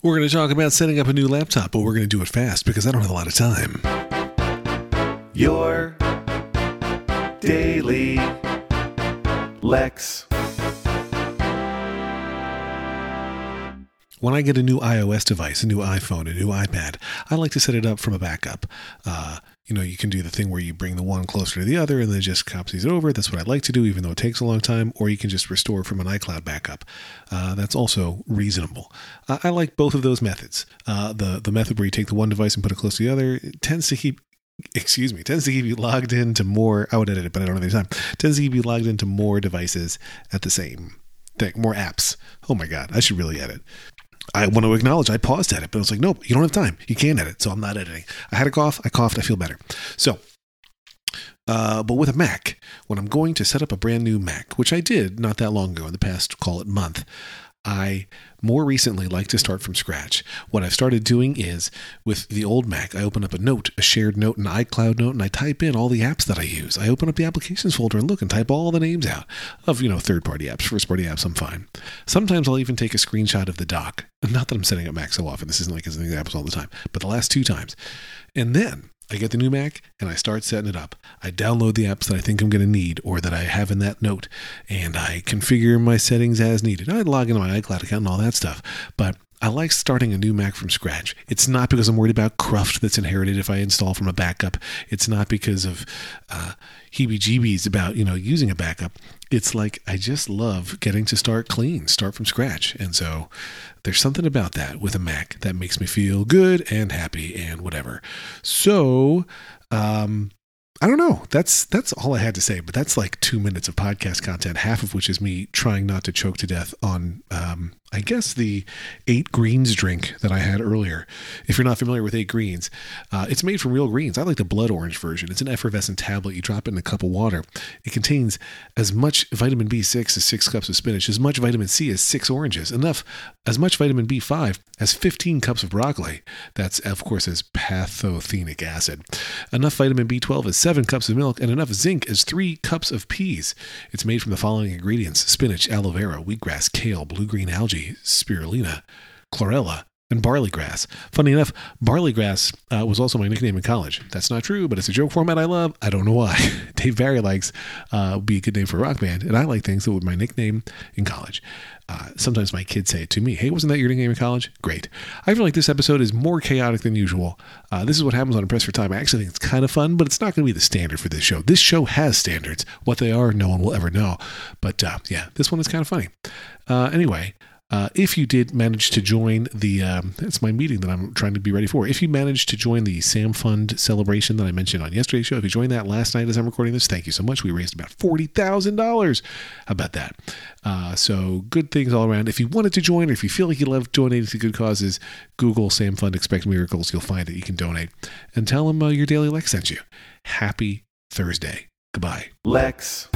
We're going to talk about setting up a new laptop, but we're going to do it fast because I don't have a lot of time. Your daily Lex. When I get a new iOS device, a new iPhone, a new iPad, I like to set it up from a backup. Uh, you know, you can do the thing where you bring the one closer to the other and then just copies it over. That's what I like to do, even though it takes a long time. Or you can just restore from an iCloud backup. Uh, that's also reasonable. Uh, I like both of those methods. Uh, the the method where you take the one device and put it close to the other tends to keep excuse me, tends to keep you logged into more. I would edit it, but I don't have any time. Tends to keep you logged into more devices at the same thing, more apps. Oh my god, I should really edit. I want to acknowledge I paused at it, but I was like, nope, you don't have time. You can't edit, so I'm not editing. I had a cough, I coughed, I feel better. So, uh, but with a Mac, when I'm going to set up a brand new Mac, which I did not that long ago, in the past, call it month, I more recently like to start from scratch. What I've started doing is with the old Mac, I open up a note, a shared note, an iCloud note, and I type in all the apps that I use. I open up the applications folder and look and type all the names out of, you know, third party apps, first party apps, I'm fine. Sometimes I'll even take a screenshot of the dock. Not that I'm setting up Mac so often, this isn't like as an example all the time, but the last two times. And then I get the new Mac and I start setting it up. I download the apps that I think I'm going to need or that I have in that note, and I configure my settings as needed. I log into my iCloud account and all that stuff. But I like starting a new Mac from scratch. It's not because I'm worried about cruft that's inherited if I install from a backup. It's not because of uh, heebie-jeebies about you know using a backup. It's like I just love getting to start clean, start from scratch, and so there's something about that with a Mac that makes me feel good and happy and whatever. So. Um, I don't know. That's that's all I had to say. But that's like two minutes of podcast content, half of which is me trying not to choke to death on, um, I guess the eight greens drink that I had earlier. If you're not familiar with eight greens, uh, it's made from real greens. I like the blood orange version. It's an effervescent tablet. You drop it in a cup of water. It contains as much vitamin B6 as six cups of spinach, as much vitamin C as six oranges, enough as much vitamin B5 as 15 cups of broccoli. That's of course as pantothenic acid. Enough vitamin B12 as seven cups of milk, and enough zinc as three cups of peas. It's made from the following ingredients spinach, aloe vera, wheatgrass, kale, blue green algae, spirulina, chlorella, and barley grass. Funny enough, barley grass uh, was also my nickname in college. That's not true, but it's a joke format I love. I don't know why. Dave Barry likes uh, would be a good name for a rock band, and I like things that were my nickname in college. Uh, sometimes my kids say it to me, "Hey, wasn't that your nickname in college?" Great. I feel like this episode is more chaotic than usual. Uh, this is what happens on Press for Time. I actually think it's kind of fun, but it's not going to be the standard for this show. This show has standards. What they are, no one will ever know. But uh, yeah, this one is kind of funny. Uh, anyway, uh, if you did manage to join the, um, it's my meeting that I'm trying to be ready for. If you managed to join the Sam Fund celebration that I mentioned on yesterday's show, if you joined that last night as I'm recording this, thank you so much. We raised about $40,000. How about that? Uh, so good things all around. If you wanted to join, or if you feel like you love donating to good causes, Google Sam Fund Expect Miracles. You'll find it. You can donate and tell them uh, your daily Lex sent you. Happy Thursday. Goodbye. Lex.